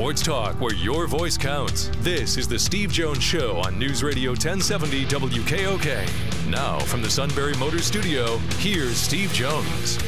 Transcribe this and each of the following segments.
Sports talk where your voice counts. This is the Steve Jones Show on News Radio 1070 WKOK. Now, from the Sunbury Motors Studio, here's Steve Jones.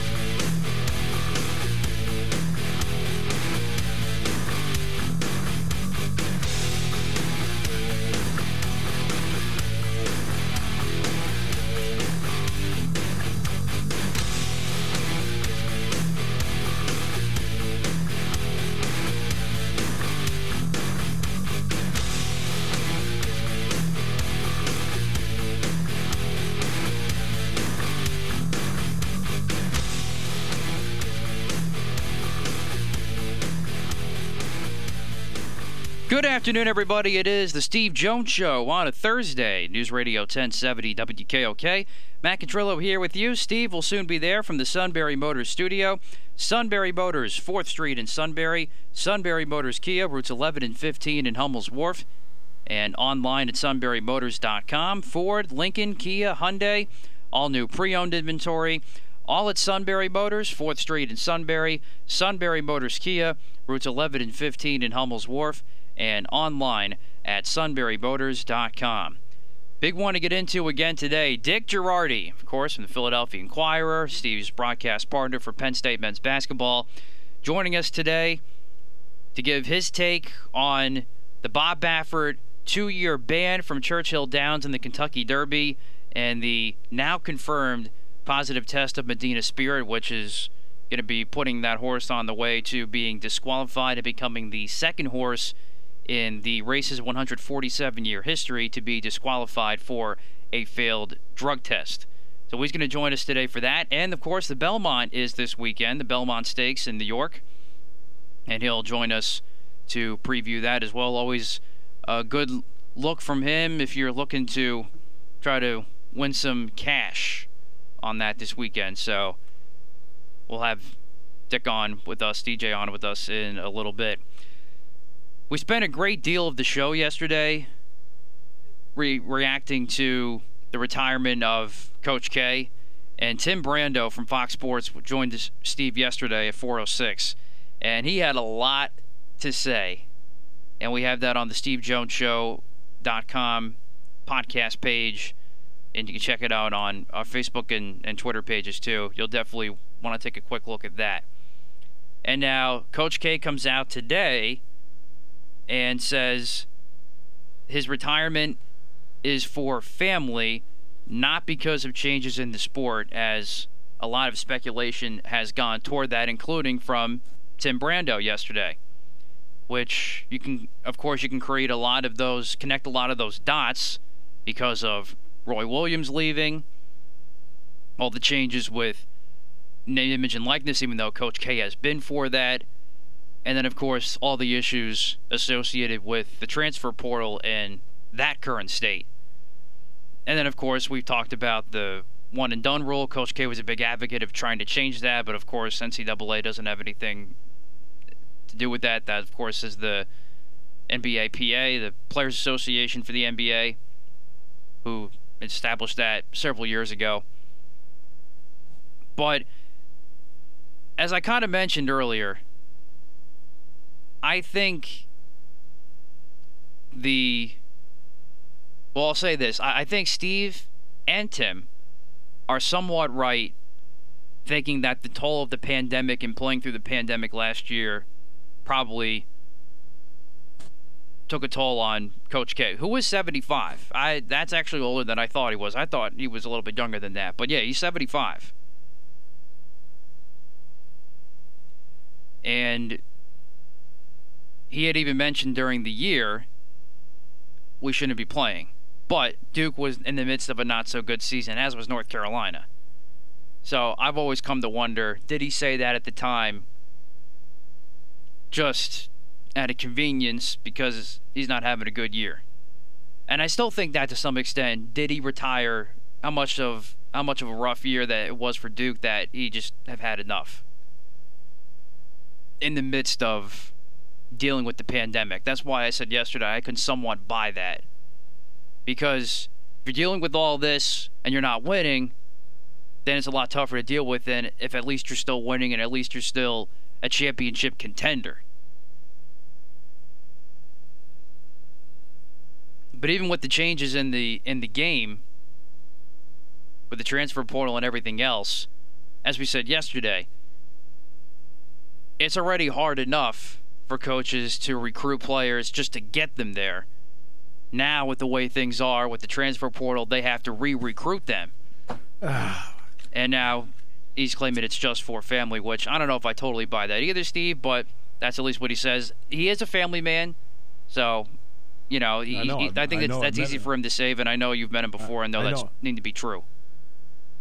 Good afternoon, everybody. It is the Steve Jones Show on a Thursday. News Radio 1070 WKOK. Matt Contrillo here with you. Steve will soon be there from the Sunbury Motors studio. Sunbury Motors, 4th Street in Sunbury. Sunbury Motors Kia, routes 11 and 15 in Hummel's Wharf. And online at sunburymotors.com. Ford, Lincoln, Kia, Hyundai, all new pre owned inventory. All at Sunbury Motors, 4th Street in Sunbury. Sunbury Motors Kia, routes 11 and 15 in Hummel's Wharf and online at sunburymotors.com. Big one to get into again today. Dick Jerardi, of course, from the Philadelphia Inquirer, Steve's broadcast partner for Penn State men's basketball, joining us today to give his take on the Bob Baffert two year ban from Churchill Downs in the Kentucky Derby and the now confirmed positive test of Medina Spirit, which is going to be putting that horse on the way to being disqualified and becoming the second horse in the race's 147 year history to be disqualified for a failed drug test. So he's going to join us today for that. And of course, the Belmont is this weekend, the Belmont Stakes in New York. And he'll join us to preview that as well. Always a good look from him if you're looking to try to win some cash on that this weekend. So we'll have Dick on with us, DJ on with us in a little bit. We spent a great deal of the show yesterday re- reacting to the retirement of Coach K. And Tim Brando from Fox Sports joined Steve yesterday at 406. And he had a lot to say. And we have that on the SteveJonesShow.com podcast page. And you can check it out on our Facebook and, and Twitter pages too. You'll definitely want to take a quick look at that. And now Coach K comes out today and says his retirement is for family, not because of changes in the sport, as a lot of speculation has gone toward that, including from Tim Brando yesterday. Which you can, of course, you can create a lot of those, connect a lot of those dots because of Roy Williams leaving, all the changes with name, image, and likeness, even though Coach K has been for that. And then, of course, all the issues associated with the transfer portal in that current state. And then, of course, we've talked about the one and done rule. Coach K was a big advocate of trying to change that, but of course, NCAA doesn't have anything to do with that. That, of course, is the NBAPA, the Players Association for the NBA, who established that several years ago. But as I kind of mentioned earlier, I think the. Well, I'll say this. I, I think Steve and Tim are somewhat right thinking that the toll of the pandemic and playing through the pandemic last year probably took a toll on Coach K, who was 75. I that's actually older than I thought he was. I thought he was a little bit younger than that. But yeah, he's 75. And he had even mentioned during the year we shouldn't be playing. But Duke was in the midst of a not so good season, as was North Carolina. So I've always come to wonder did he say that at the time just out of convenience because he's not having a good year? And I still think that to some extent, did he retire? How much of how much of a rough year that it was for Duke that he just have had enough in the midst of dealing with the pandemic. That's why I said yesterday I can somewhat buy that. Because if you're dealing with all this and you're not winning, then it's a lot tougher to deal with than if at least you're still winning and at least you're still a championship contender. But even with the changes in the in the game, with the transfer portal and everything else, as we said yesterday, it's already hard enough for coaches to recruit players just to get them there. Now, with the way things are with the transfer portal, they have to re recruit them. and now he's claiming it's just for family, which I don't know if I totally buy that either, Steve, but that's at least what he says. He is a family man, so you know, he, I, know he, I think I that's, that's easy for him to say, and I know you've met him before and know that's need to be true.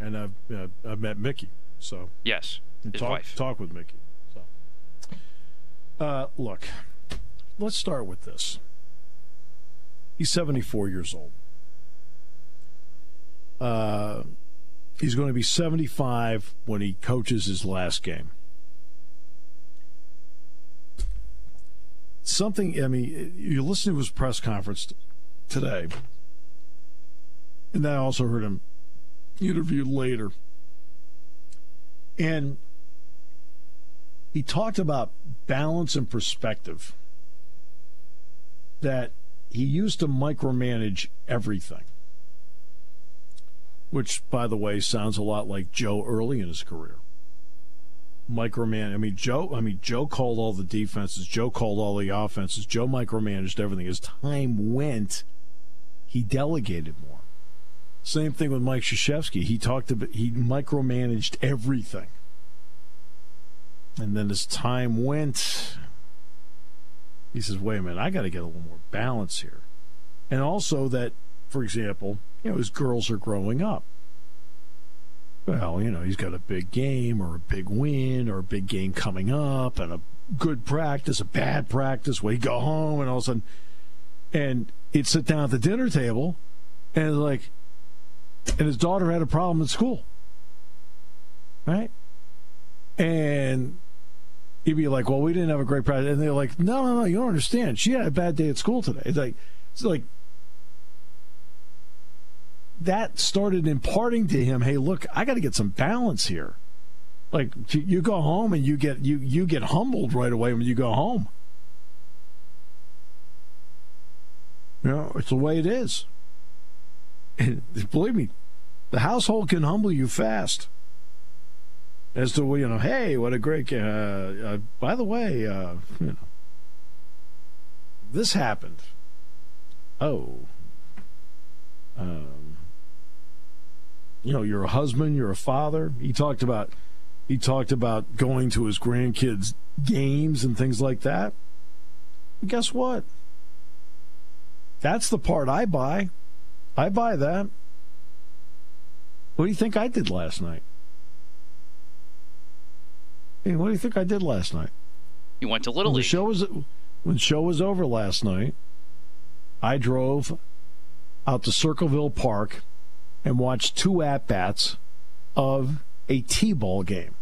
And I've uh, I've met Mickie, so yes, his talk, wife. Talk with Mickie. Uh, look, let's start with this. He's 74 years old. Uh, he's going to be 75 when he coaches his last game. Something, I mean, you listen to his press conference today, and I also heard him interviewed later. And he talked about balance and perspective. That he used to micromanage everything. Which, by the way, sounds a lot like Joe early in his career. Microman. I mean, Joe. I mean, Joe called all the defenses. Joe called all the offenses. Joe micromanaged everything. As time went, he delegated more. Same thing with Mike Krzyzewski. He talked about he micromanaged everything. And then as time went, he says, wait a minute, I got to get a little more balance here. And also that, for example, you know, his girls are growing up. Well, you know, he's got a big game or a big win or a big game coming up and a good practice, a bad practice, we go home and all of a sudden, and he'd sit down at the dinner table and like, and his daughter had a problem at school. Right? And he'd be like, "Well, we didn't have a great practice," and they're like, "No, no, no, you don't understand. She had a bad day at school today." It's like, it's like that started imparting to him, "Hey, look, I got to get some balance here." Like you go home and you get you you get humbled right away when you go home. You know, it's the way it is. And believe me, the household can humble you fast as to you know, hey, what a great. Uh, uh, by the way, uh, you know, this happened. Oh, um, you know, you're a husband, you're a father. He talked about he talked about going to his grandkids' games and things like that. And guess what? That's the part I buy. I buy that. What do you think I did last night? Hey, what do you think I did last night? You went to Little when League. The show was when the show was over last night. I drove out to Circleville Park and watched two at bats of a T-ball game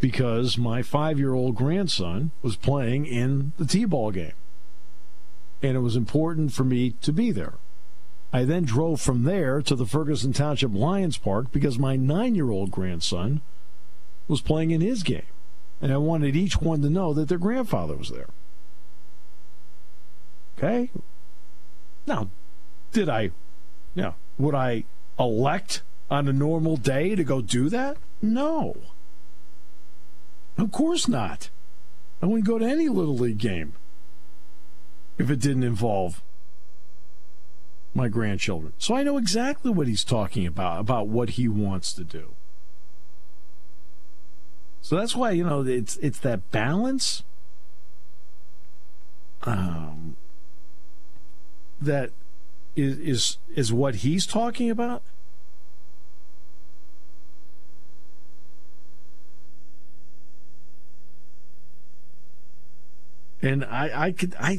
because my five-year-old grandson was playing in the T-ball game, and it was important for me to be there. I then drove from there to the Ferguson Township Lions Park because my nine year old grandson was playing in his game. And I wanted each one to know that their grandfather was there. Okay? Now, did I, you know, would I elect on a normal day to go do that? No. Of course not. I wouldn't go to any Little League game if it didn't involve my grandchildren. So I know exactly what he's talking about, about what he wants to do. So that's why, you know, it's it's that balance um, that is, is is what he's talking about. And I, I could, I,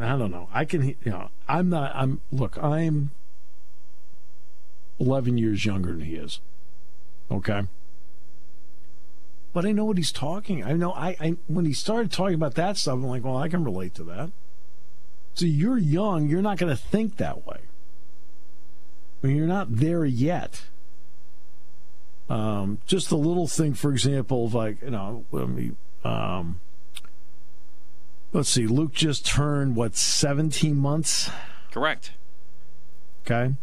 I don't know. I can, you know, I'm not. I'm look. I'm. 11 years younger than he is. Okay. But I know what he's talking. I know I, I when he started talking about that stuff, I'm like, well, I can relate to that. So you're young, you're not going to think that way. I mean, you're not there yet. Um, just a little thing, for example, like you know, let me. Um, let's see. Luke just turned what 17 months. Correct. Okay.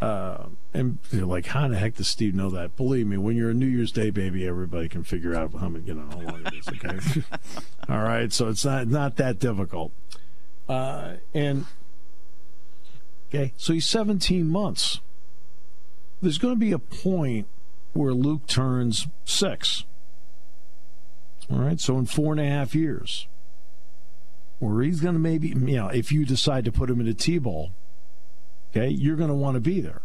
Uh, and you're like, how the heck does Steve know that? Believe me, when you're a New Year's Day baby, everybody can figure out how many, you know, how long it is. Okay. All right. So it's not not that difficult. Uh, and okay, so he's 17 months there's going to be a point where Luke turns six. All right, so in four and a half years, where he's going to maybe, you know, if you decide to put him in a T-ball, okay, you're going to want to be there.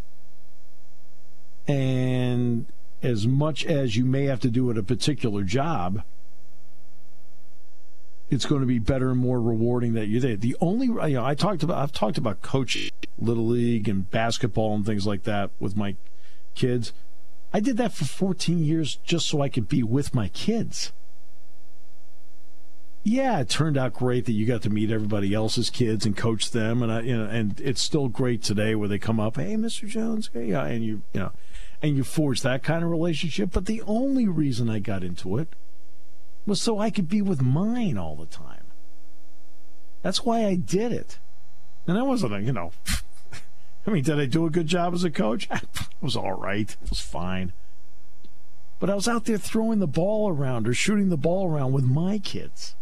And as much as you may have to do at a particular job, it's going to be better and more rewarding that you're there. The only, you know, I talked about, I've talked about coaching little league and basketball and things like that with my kids. I did that for 14 years just so I could be with my kids. Yeah, it turned out great that you got to meet everybody else's kids and coach them, and I, you know, and it's still great today where they come up, hey, Mr. Jones, yeah, uh, and you, you know, and you forge that kind of relationship. But the only reason I got into it was so I could be with mine all the time. That's why I did it. And I wasn't, a, you know, I mean, did I do a good job as a coach? it was all right. It was fine. But I was out there throwing the ball around or shooting the ball around with my kids.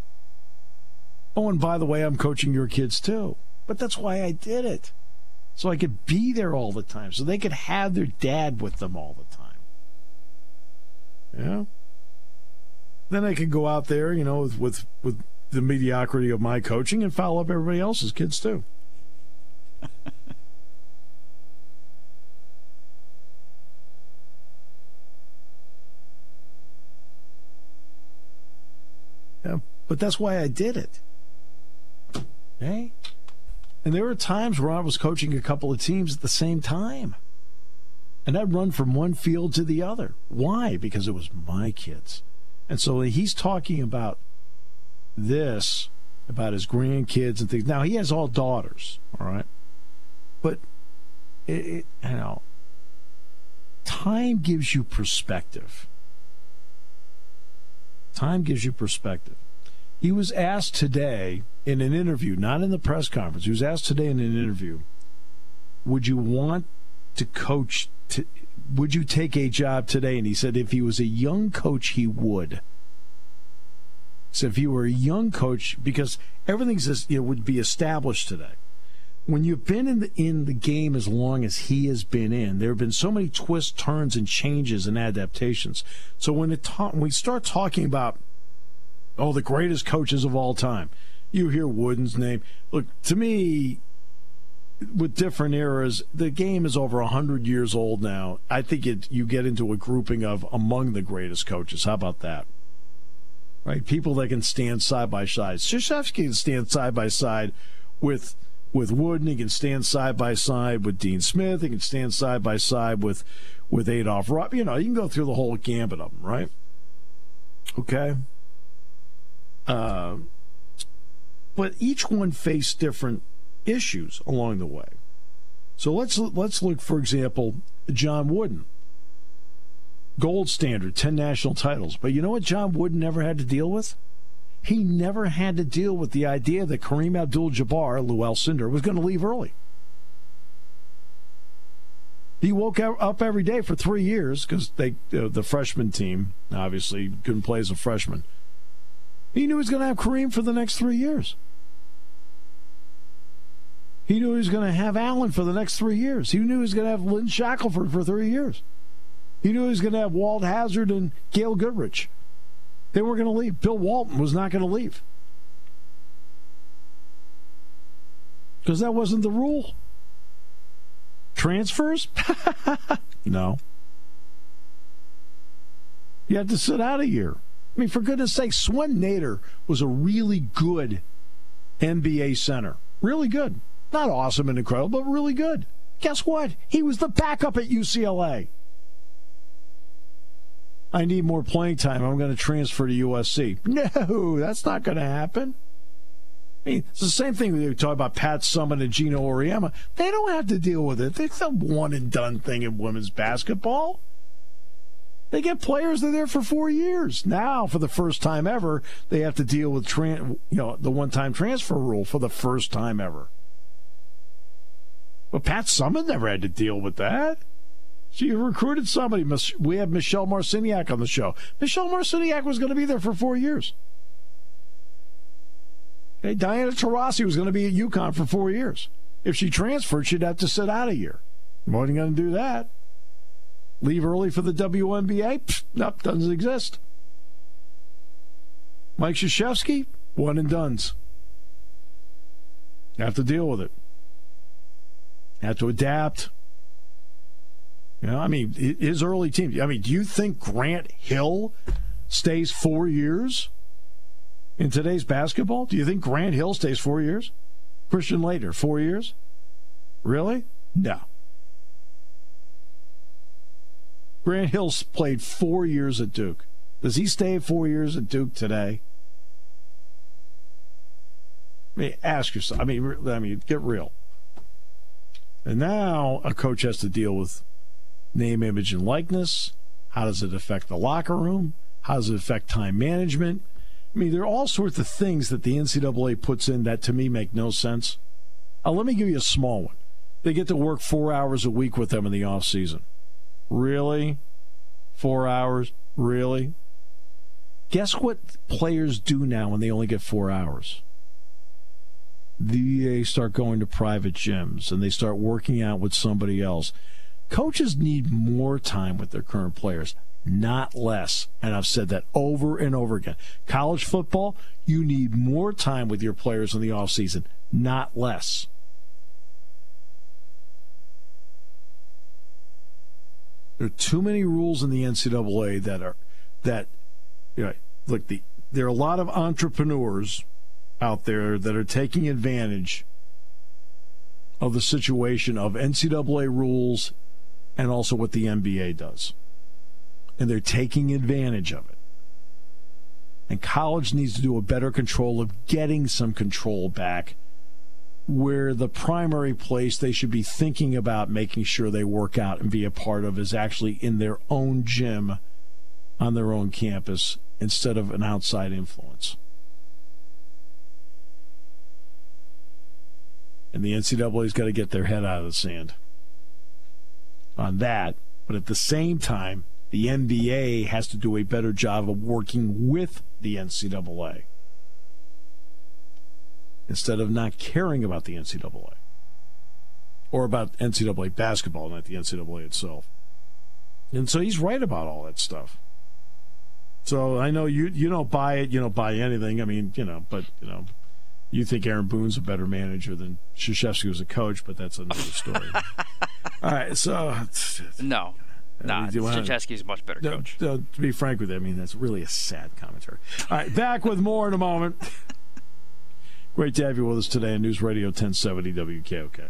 Oh, and by the way, I'm coaching your kids too. But that's why I did it. So I could be there all the time. So they could have their dad with them all the time. Yeah. Then I could go out there, you know, with, with, with the mediocrity of my coaching and follow up everybody else's kids too. yeah, but that's why I did it. Hey? And there were times where I was coaching a couple of teams at the same time. And I'd run from one field to the other. Why? Because it was my kids. And so he's talking about this, about his grandkids and things. Now, he has all daughters, all right? But, it, it, you know, time gives you perspective. Time gives you perspective. He was asked today in an interview, not in the press conference, he was asked today in an interview, would you want to coach to, would you take a job today? And he said if he was a young coach, he would. So if you were a young coach, because everything's just, you would be established today. When you've been in the in the game as long as he has been in, there have been so many twists, turns, and changes and adaptations. So when it ta- when we start talking about oh the greatest coaches of all time, you hear Wooden's name. Look to me, with different eras, the game is over 100 years old now. I think it, you get into a grouping of among the greatest coaches. How about that? Right? People that can stand side by side. Krzyzewski can stand side by side with with Wooden. He can stand side by side with Dean Smith. He can stand side by side with with Adolph Rupp. You know, you can go through the whole gambit of them, right? Okay. Uh, but each one faced different issues along the way. So let's let's look, for example, John Wooden. Gold standard, 10 national titles. But you know what John Wooden never had to deal with? He never had to deal with the idea that Kareem Abdul Jabbar, Lou Alcindor, was going to leave early. He woke up every day for three years because they the freshman team obviously couldn't play as a freshman. He knew he was going to have Kareem for the next three years. He knew he was going to have Allen for the next three years. He knew he was going to have Lynn Shackelford for three years. He knew he was going to have Walt Hazzard and Gail Goodrich. They weren't going to leave. Bill Walton was not going to leave. Because that wasn't the rule. Transfers? no. You had to sit out a year. I mean, for goodness sake, Swen Nater was a really good NBA center. Really good. Not awesome and incredible, but really good. Guess what? He was the backup at UCLA. I need more playing time. I'm going to transfer to USC. No, that's not going to happen. I mean, it's the same thing you talk about Pat Summitt and Geno Auriemma. They don't have to deal with it. It's a one and done thing in women's basketball. They get players that are there for four years. Now, for the first time ever, they have to deal with tran- you know the one time transfer rule for the first time ever. But Pat Summitt never had to deal with that. She recruited somebody. We had Michelle Marciniak on the show. Michelle Marciniak was going to be there for four years. Hey, Diana Taurasi was going to be at UConn for four years. If she transferred, she'd have to sit out a year. Wasn't going to do that. Leave early for the WNBA? Pfft, nope, doesn't exist. Mike Krzyzewski, one and done's. Have to deal with it. Have to adapt. You know, I mean, his early team. I mean, do you think Grant Hill stays four years in today's basketball? Do you think Grant Hill stays four years? Christian Laettner, four years? Really? No. Grant Hill's played four years at Duke. Does he stay four years at Duke today? I mean, ask yourself. I mean, I mean, get real. And now a coach has to deal with name, image, and likeness. How does it affect the locker room? How does it affect time management? I mean, there are all sorts of things that the NCAA puts in that to me make no sense. Uh, let me give you a small one. They get to work four hours a week with them in the off season. Really? Four hours? Really? Guess what players do now when they only get four hours? They start going to private gyms and they start working out with somebody else. Coaches need more time with their current players, not less. And I've said that over and over again. College football, you need more time with your players in the offseason, not less. There are too many rules in the NCAA that are that you know, look the there are a lot of entrepreneurs out there that are taking advantage of the situation of NCAA rules and also what the NBA does. And they're taking advantage of it. And college needs to do a better control of getting some control back where the primary place they should be thinking about making sure they work out and be a part of is actually in their own gym on their own campus instead of an outside influence. And the NCAA's got to get their head out of the sand on that. But at the same time, the NBA has to do a better job of working with the NCAA instead of not caring about the NCAA or about NCAA basketball, not the NCAA itself. And so he's right about all that stuff. So I know you you don't buy it, you don't buy anything. I mean, you know, but you know, you think Aaron Boone's a better manager than Krzyzewski was a coach, but that's another story. all right, so no. Nah, Krzyzewski's a much better coach. No, to be frank with you, I mean that's really a sad commentary. All right, back with more in a moment. Great to have you with us today on News Radio 1070 WKOK.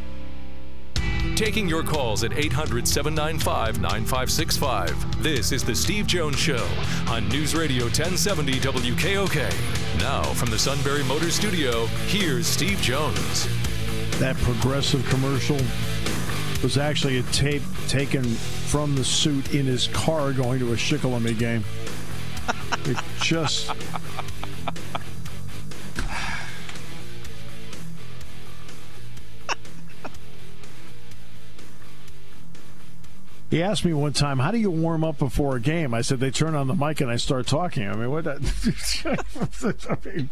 Taking your calls at 800 795 9565. This is The Steve Jones Show on News Radio 1070 WKOK. Now, from the Sunbury Motor Studio, here's Steve Jones. That progressive commercial was actually a tape taken from the suit in his car going to a Shikellamy game. It just. He asked me one time, "How do you warm up before a game?" I said, "They turn on the mic and I start talking." I mean, what? That, I mean,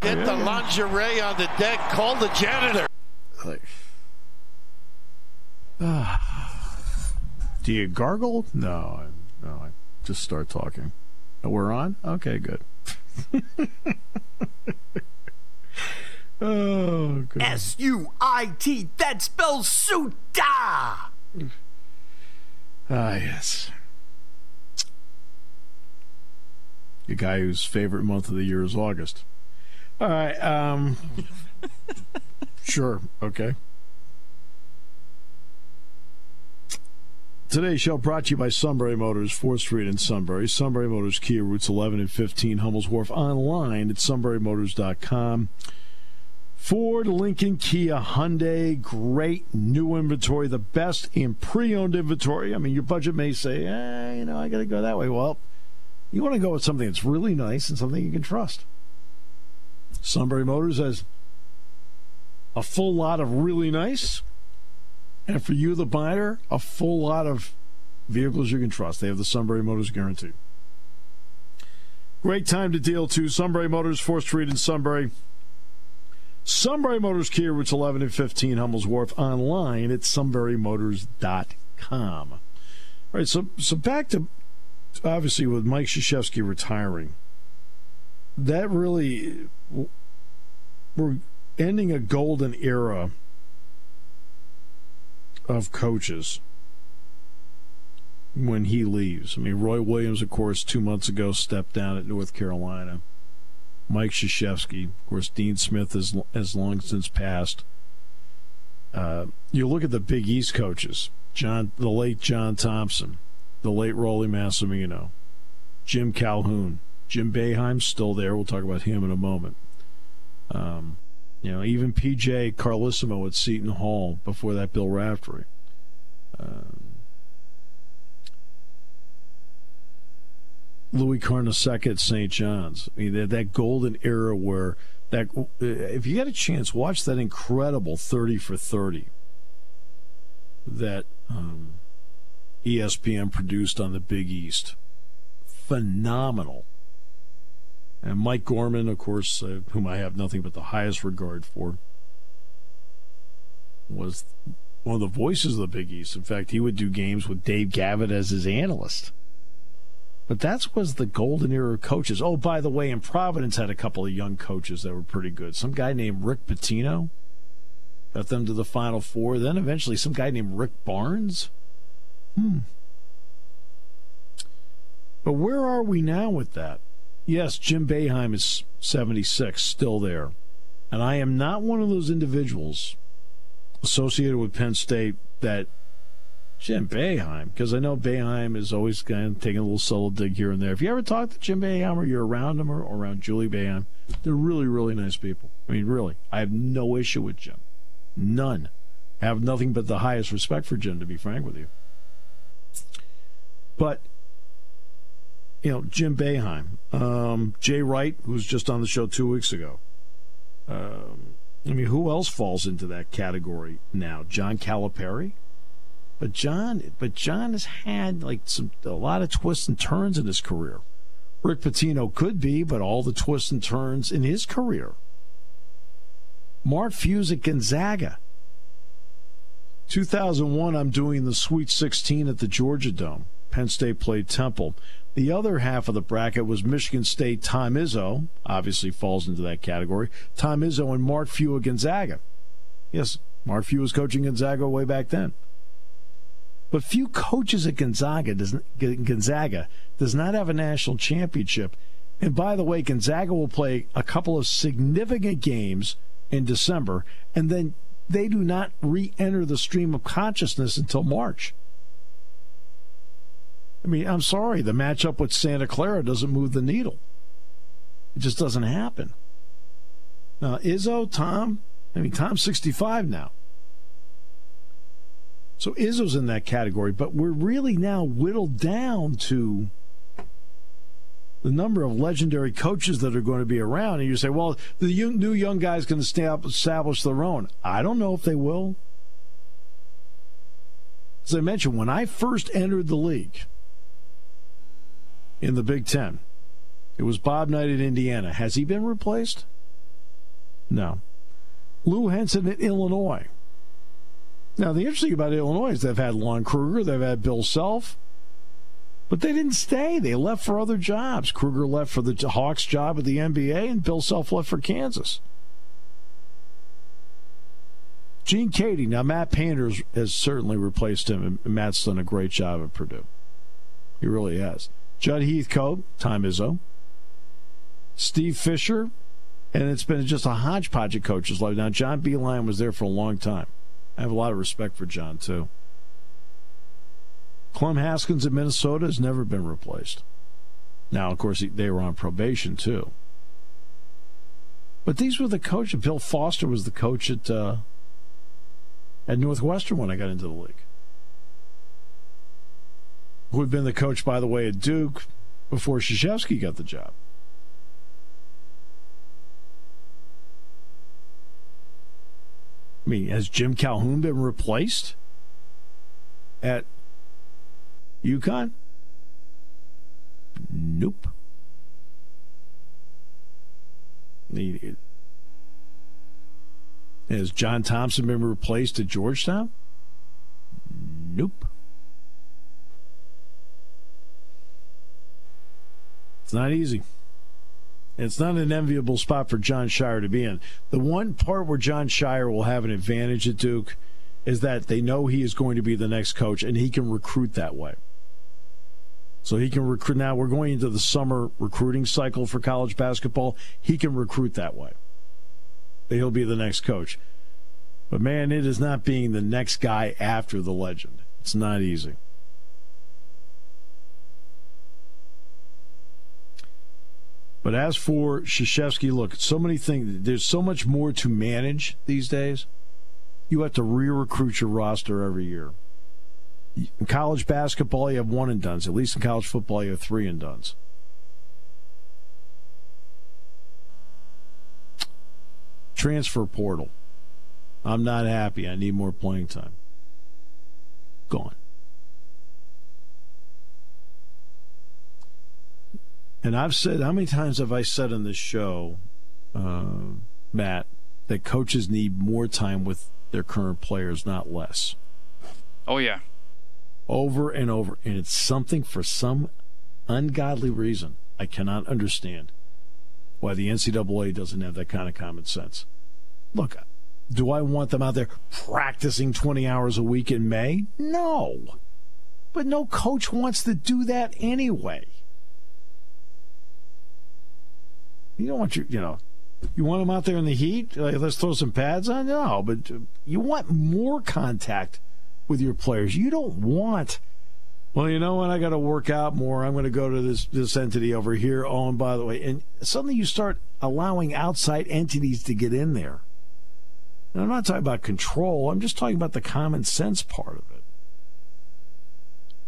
Get the lingerie on the deck. Call the janitor. like, do you gargle? No, I, no. I just start talking. We're on. Okay, good. oh, good. S U I T. That spells suita. Ah, yes. The guy whose favorite month of the year is August. All right. Um, sure. Okay. Today's show brought to you by Sunbury Motors, 4th Street in Sunbury. Sunbury Motors, Kia routes 11 and 15, Hummels Wharf, online at sunburymotors.com. Ford, Lincoln, Kia, Hyundai, great new inventory, the best in pre owned inventory. I mean, your budget may say, eh, you know, I got to go that way. Well, you want to go with something that's really nice and something you can trust. Sunbury Motors has a full lot of really nice, and for you, the buyer, a full lot of vehicles you can trust. They have the Sunbury Motors guarantee. Great time to deal too. Sunbury Motors, 4th Street in Sunbury. Sunbury Motors Kia, routes 11 and 15, Hummels Wharf, online at sunburymotors.com. All right, so so back to obviously with Mike Krzyzewski retiring. That really we're ending a golden era of coaches when he leaves. I mean, Roy Williams, of course, two months ago stepped down at North Carolina. Mike Krzyzewski, of course, Dean Smith has has long since passed. Uh, you look at the Big East coaches: John, the late John Thompson, the late Rollie Massimino, Jim Calhoun, Jim Boeheim still there. We'll talk about him in a moment. Um, you know, even PJ Carlesimo at Seton Hall before that, Bill Raftery. Um, Louis Carnesecca at St. John's. I mean, that, that golden era where that uh, if you get a chance, watch that incredible thirty for thirty that um, ESPN produced on the Big East. Phenomenal. And Mike Gorman, of course, uh, whom I have nothing but the highest regard for, was one of the voices of the Big East. In fact, he would do games with Dave Gavitt as his analyst. But that was the golden era of coaches. Oh, by the way, in Providence had a couple of young coaches that were pretty good. Some guy named Rick Pitino got them to the Final Four. Then eventually some guy named Rick Barnes. Hmm. But where are we now with that? Yes, Jim Boeheim is 76, still there. And I am not one of those individuals associated with Penn State that Jim Boeheim, because I know Boeheim is always kind of taking a little solo dig here and there. If you ever talk to Jim Boeheim or you're around him or, around Julie Boeheim, they're really, really nice people. I mean, really, I have no issue with Jim. None. I have nothing but the highest respect for Jim, to be frank with you. But you know, Jim Boeheim, um, Jay Wright, who was just on the show two weeks ago. Um, I mean, who else falls into that category now? John Calipari, but John, but John has had like some a lot of twists and turns in his career. Rick Pitino could be, but all the twists and turns in his career. Mark Few's at Gonzaga. 2001, I'm doing the Sweet 16 at the Georgia Dome. Penn State played Temple. The other half of the bracket was Michigan State, Tom Izzo, obviously falls into that category. Tom Izzo and Mark Few at Gonzaga. Yes, Mark Few was coaching Gonzaga way back then. But few coaches at Gonzaga does, Gonzaga does not have a national championship. And by the way, Gonzaga will play a couple of significant games in December, and then they do not re enter the stream of consciousness until March. I mean, I'm sorry, the matchup with Santa Clara doesn't move the needle. It just doesn't happen. Now, Izzo, Tom, I mean, Tom's 65 now. So Izzo's in that category, but we're really now whittled down to the number of legendary coaches that are going to be around. And you say, well, the new young guys to establish their own. I don't know if they will. As I mentioned, when I first entered the league in the Big Ten, it was Bob Knight at Indiana. Has he been replaced? No. Lou Henson at Illinois. Now, the interesting about Illinois is they've had Lon Kruger, they've had Bill Self, but they didn't stay. They left for other jobs. Kruger left for the Hawks job at the NBA, and Bill Self left for Kansas. Gene Keady. Now, Matt Painter's has certainly replaced him, and Matt's done a great job at Purdue. He really has. Judd Heathcote, Tom Izzo. Steve Fisher, and it's been just a hodgepodge of coaches. Now, John Beilein was there for a long time. I have a lot of respect for John too. Clem Haskins at Minnesota has never been replaced. Now, of course, they were on probation too. But these were the coaches. Bill Foster was the coach at uh, at Northwestern when I got into the league. Who had been the coach, by the way, at Duke before Krzyzewski got the job. I mean, has Jim Calhoun been replaced at UConn? Nope. Has John Thompson been replaced at Georgetown? Nope. It's not easy. It's not an enviable spot for Jon Scheyer to be in. The one part where Jon Scheyer will have an advantage at Duke is that they know he is going to be the next coach and he can recruit that way. So he can recruit. Now we're going into the summer recruiting cycle for college basketball. He can recruit that way. He'll be the next coach. But man, it is not being the next guy after the legend. It's not easy. But as for Krzyzewski, look, so many things. There's so much more to manage these days. You have to re-recruit your roster every year. In college basketball, you have one and duns. At least in college football, you have three and duns. Transfer portal. I'm not happy. I need more playing time. Gone. And I've said, how many times have I said on this show, uh, Matt, that coaches need more time with their current players, not less? Oh, yeah. Over and over. And it's something for some ungodly reason I cannot understand why the NCAA doesn't have that kind of common sense. Look, do I want them out there practicing 20 hours a week in May? No. But no coach wants to do that anyway. You don't want your, you know, you want them out there in the heat? Like, let's throw some pads on? No, but uh, you want more contact with your players. You don't want, well, you know what? I got to work out more. I'm going to go to this this entity over here. Oh, and by the way, and suddenly you start allowing outside entities to get in there. And I'm not talking about control. I'm just talking about the common sense part of it.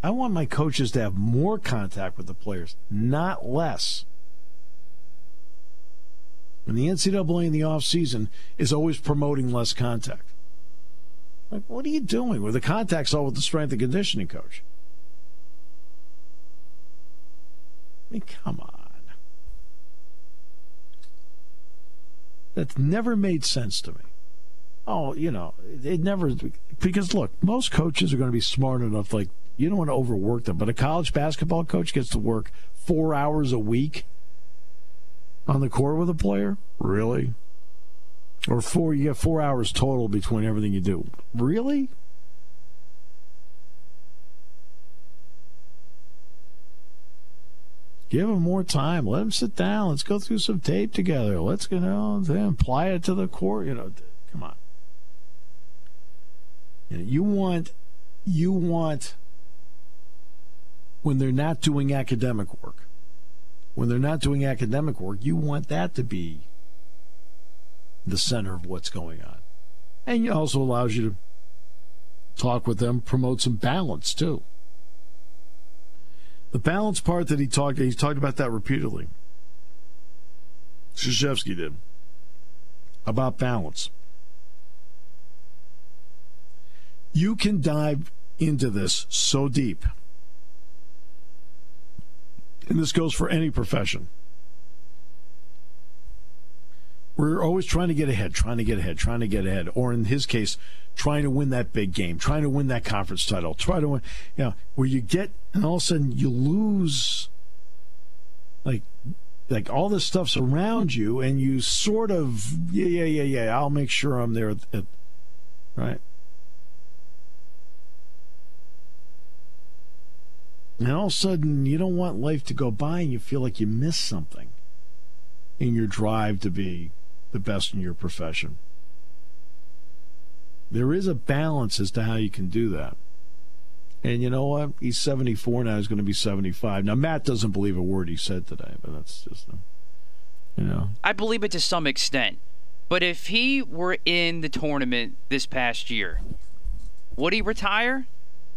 I want my coaches to have more contact with the players, not less. And the NCAA in the offseason is always promoting less contact. Like, what are you doing? Well, the contact's all with the strength and conditioning coach. I mean, come on. That's never made sense to me. Oh, you know, it never, because look, most coaches are going to be smart enough, like, you don't want to overwork them, but a college basketball coach gets to work four hours a week on the court with a player? Really? Or four, you get four hours total between everything you do. Really? Give him more time. Let him sit down. Let's go through some tape together. Let's you know apply it to the court. You know, come on. You want, you want when they're not doing academic work when they're not doing academic work, you want that to be the center of what's going on. And it also allows you to talk with them, promote some balance too. The balance part that he talked, he talked about that repeatedly. Krzyzewski did about balance. You can dive into this so deep. And this goes for any profession. We're always trying to get ahead, trying to get ahead, trying to get ahead. Or in his case, trying to win that big game, trying to win that conference title, try to win, you know, where you get, and all of a sudden you lose, like, like all this stuff's around you, and you sort of, yeah, yeah, yeah, yeah, I'll make sure I'm there, at, right? And all of a sudden, you don't want life to go by and you feel like you missed something in your drive to be the best in your profession. There is a balance as to how you can do that. And you know what? He's 74 now. He's going to be 75. Now, Matt doesn't believe a word he said today, but that's just, you know. I believe it to some extent. But if he were in the tournament this past year, would he retire?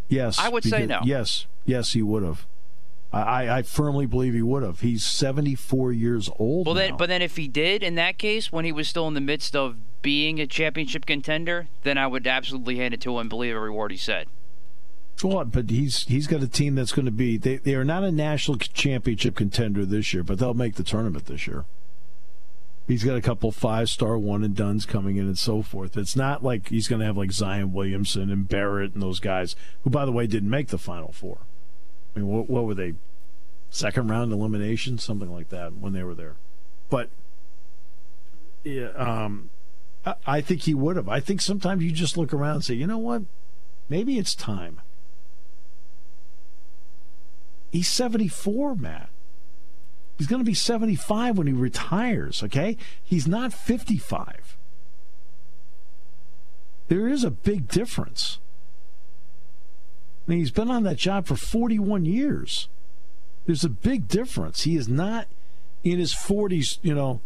Yes. I would say no. Yes. Yes, he would have. I, I firmly believe he would have. He's 74 years old. Well, now. then, but then if he did, in that case, when he was still in the midst of being a championship contender, then I would absolutely hand it to him and believe every word he said. What? But he's he's got a team that's going to be. They they are not a national championship contender this year, but they'll make the tournament this year. He's got a couple five star one and duns coming in and so forth. It's not like he's going to have like Zion Williamson and Barrett and those guys who, by the way, didn't make the final four. I mean, what, what were they? Second round elimination, something like that, when they were there. But yeah, um, I, I think he would have. I think sometimes you just look around and say, you know what? Maybe it's time. He's 74, Matt. He's going to be 75 when he retires, okay? He's not 55. There is a big difference. Mean, he's been on that job for 41 years. There's a big difference. He is not in his 40s, you know,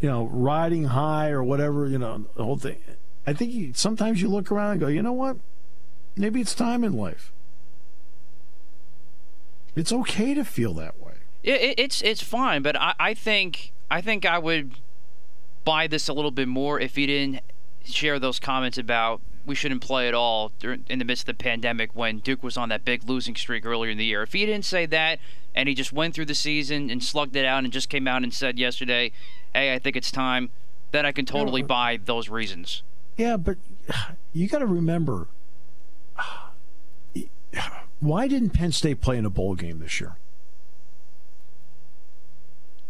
you know, riding high or whatever, you know, the whole thing. I think he, sometimes you look around and go, you know what? Maybe it's time in life. It's okay to feel that way. It, it, it's it's fine, but I, I think I think I would buy this a little bit more if he didn't share those comments about we shouldn't play at all during, in the midst of the pandemic when Duke was on that big losing streak earlier in the year. If he didn't say that and he just went through the season and slugged it out and just came out and said yesterday, "Hey, I think it's time," then I can totally buy those reasons. Yeah, but you got to remember why didn't Penn State play in a bowl game this year?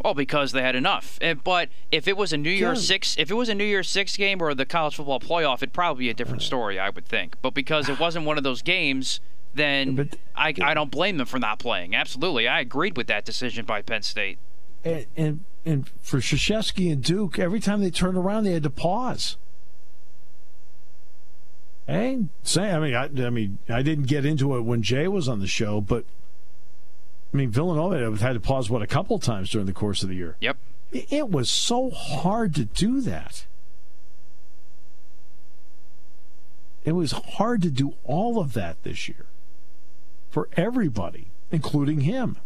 Well, because they had enough. And, but if it was a New Year's Yeah. Six, if it was a New Year's Six game or the college football playoff, it'd probably be a different story, I would think. But because it wasn't one of those games, then But- I, I don't blame them for not playing. Absolutely, I agreed with that decision by Penn State. And and, and for Krzyzewski and Duke, every time they turned around, they had to pause. Hey, say, I mean, I, I mean, I didn't get into it when Jay was on the show, but I mean, Villanova had to pause what a couple times during the course of the year. Yep. It was so hard to do that. It was hard to do all of that this year for everybody, including him.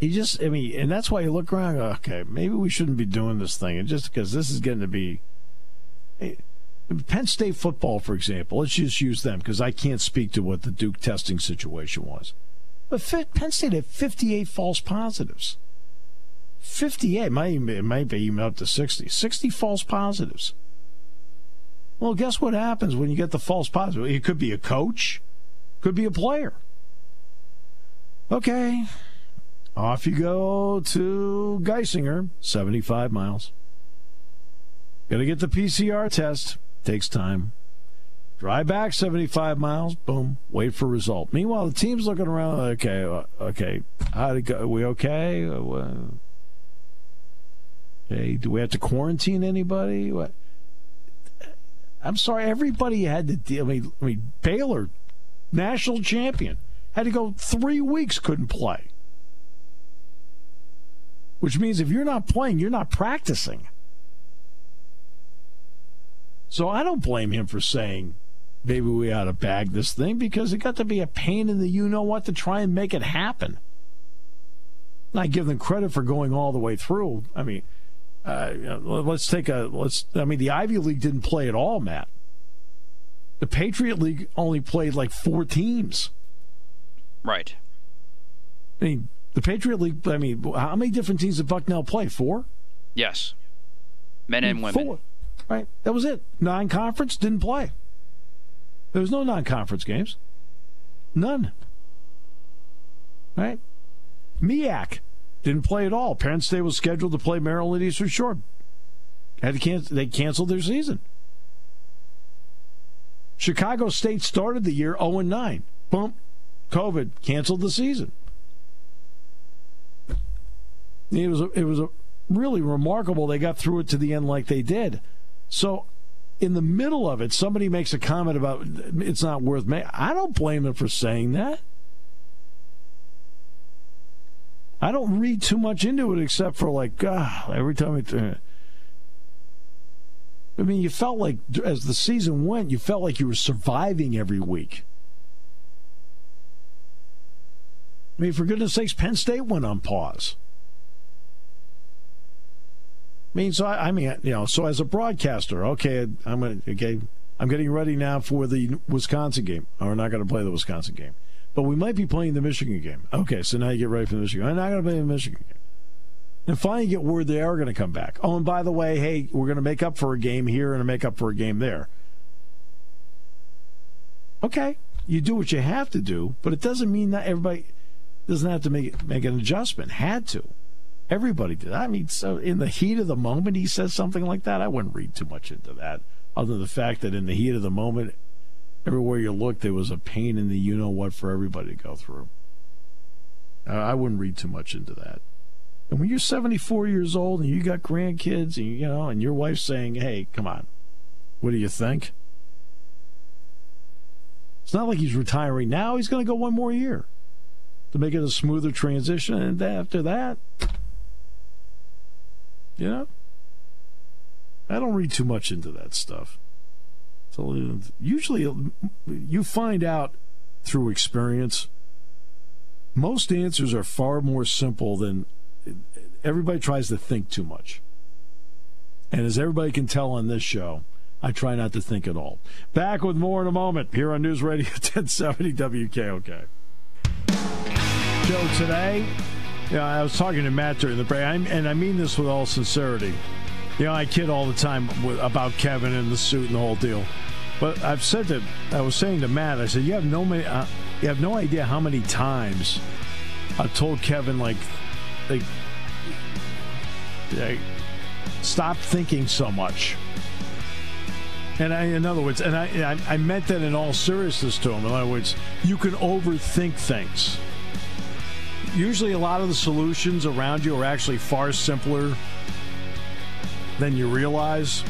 He just, I mean, and that's why you look around and go, okay, maybe we shouldn't be doing this thing. And just because this is getting to be. eh, Penn State football, for example, let's just use them because I can't speak to what the Duke testing situation was. But Penn State had 58 false positives. 58, might even, it might be even up to 60. 60 false positives. Well, guess what happens when you get the false positive? It could be a coach, could be a player. Okay, off you go to Geisinger, 75 miles. Got to get the PCR test. Takes time. Drive back 75 miles. Boom. Wait for result. Meanwhile, the team's looking around. Okay, uh, okay. How'd it go? Are we okay? Uh, Okay. Do we have to quarantine anybody? What? I'm sorry. Everybody had to deal. I mean, I mean, Baylor, national champion, had to go three weeks. Couldn't play. Which means if you're not playing, you're not practicing. So I don't blame him for saying, maybe we ought to bag this thing because it got to be a pain in the you know what to try and make it happen. And I give them credit for going all the way through. I mean, uh, let's take a let's. I mean, the Ivy League didn't play at all, Matt. The Patriot League only played like four teams. Right. I mean, the Patriot League. I mean, how many different teams did Bucknell play? Four. Yes. Men and women. Four. Right. That was it. Non-conference didn't play. There was no non-conference games. None. Right. MEAC didn't play at all. Penn State was scheduled to play Maryland Eastern Shore. Had to cancel, they canceled their season. Chicago State started the year 0 9. Boom. COVID canceled the season. It was a, it was a really remarkable they got through it to the end like they did. So in the middle of it, somebody makes a comment about it's not worth me. I don't blame them for saying that. I don't read too much into it except for like, God, every time it. Uh, I mean, you felt like as the season went, you felt like you were surviving every week. I mean, for goodness sakes, Penn State went on pause. I mean, so I, I mean, you know, so as a broadcaster, okay, I'm gonna, okay, I'm getting ready now for the Wisconsin game. Oh, we're not going to play the Wisconsin game, but we might be playing the Michigan game. Okay, so now you get ready for the Michigan. I'm not going to play the Michigan game. And finally, get word they are going to come back. Oh, and by the way, hey, we're going to make up for a game here and make up for a game there. Okay, you do what you have to do, but it doesn't mean that everybody doesn't have to make make an adjustment. Had to. Everybody did. I mean, so in the heat of the moment, he says something like that. I wouldn't read too much into that, other than the fact that in the heat of the moment, everywhere you looked, there was a pain in the you know what for everybody to go through. I wouldn't read too much into that. And when you're 74 years old and you got grandkids, and you know, and your wife's saying, "Hey, come on, what do you think?" It's not like he's retiring now. He's going to go one more year to make it a smoother transition, and after that, you know, I don't read too much into that stuff. So usually, you find out through experience. Most answers are far more simple than everybody tries to think too much. And as everybody can tell on this show, I try not to think at all. Back with more in a moment here on News Radio 1070 WKOK. Show today. Yeah, I was talking to Matt during the break, and I mean this with all sincerity. You know, I kid all the time about Kevin and the suit and the whole deal. But I've said that I was saying to Matt, I said, you have no uh, you have no idea how many times I've told Kevin like, like, like stop thinking so much. And I, in other words, and I, I meant that in all seriousness to him. In other words, you can overthink things usually a lot of the solutions around you are actually far simpler than you realize.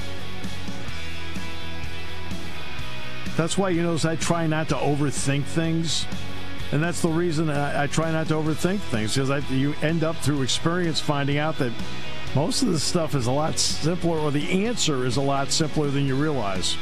That's why you notice I try not to overthink things. And that's the reason I, I try not to overthink things because you end up through experience finding out that most of the stuff is a lot simpler, or the answer is a lot simpler than you realize.